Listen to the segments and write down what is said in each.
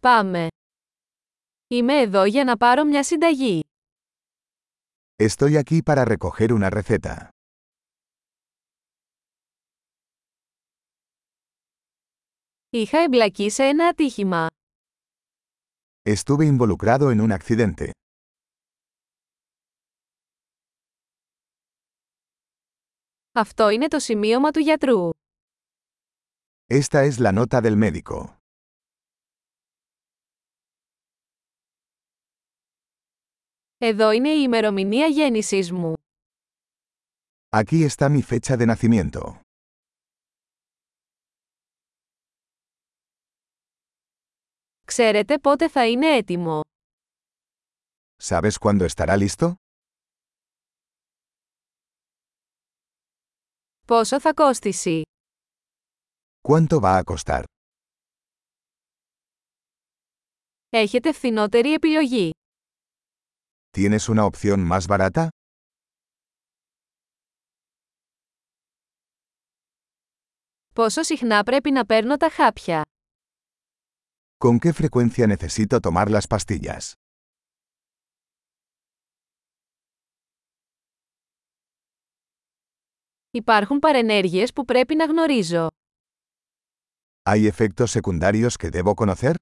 Πάμε. Είμαι εδώ για να πάρω μια συνταγή. Estoy aquí para recoger una receta. Είχα εμπλακεί σε ένα ατύχημα. Estuve involucrado en un accidente. Αυτό είναι το σημείωμα του γιατρού. Esta es la nota del médico. Εδώ είναι η ημερομηνία γέννησής μου. Aquí está mi fecha de nacimiento. Ξέρετε πότε θα είναι έτοιμο. ¿Sabes cuándo estará listo? Πόσο θα κόστησει. ¿Cuánto va a costar? Έχετε φθηνότερη επιλογή. ¿Tienes una opción más barata? Πόσο συχνά πρέπει να παίρνω τα χάπια. ¿Con qué frecuencia necesito tomar las pastillas? Υπάρχουν παρενέργειες που πρέπει να γνωρίζω. ¿Hay efectos secundarios que debo conocer?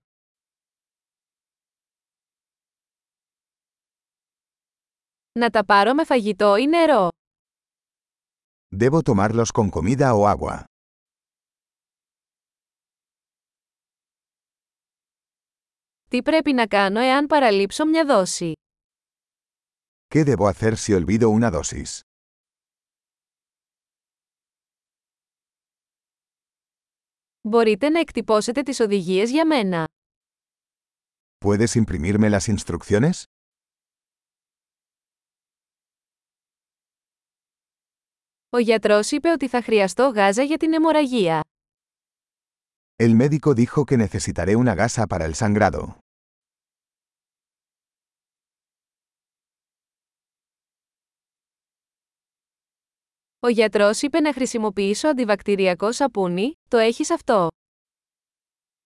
Να τα πάρω με φαγητό ή νερό. ¿Debo tomarlos con comida o agua? Τι πρέπει να κάνω εάν παραλείψω μια δόση; ¿Qué debo hacer si olvido una dosis? Μπορείτε να εκτυπώσετε τις οδηγίες για μένα. ¿Puedes imprimirme las instrucciones? Ο γιατρός είπε ότι θα χρειαστώ γάζα για την αιμορραγία. El médico dijo que necesitaré una gasa para el sangrado. Ο γιατρός είπε να χρησιμοποιήσω αντιβακτηριακό σαπούνι, το έχεις αυτό;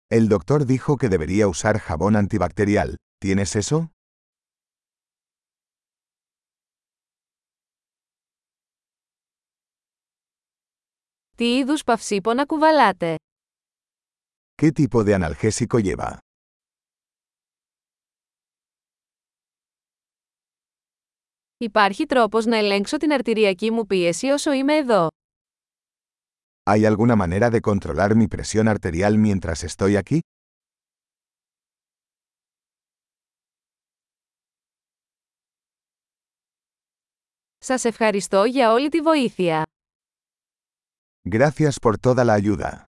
El doctor dijo que debería usar jabón antibacterial. ¿Tienes eso? Τι είδους παυσίπονα κουβαλάτε; ¿Qué tipo de analgésico lleva? Υπάρχει τρόπος να ελέγξω την αρτηριακή μου πίεση όσο είμαι εδώ. ¿Hay alguna manera de controlar mi presión arterial mientras estoy aquí? Σας ευχαριστώ για όλη τη βοήθεια. Gracias por toda la ayuda.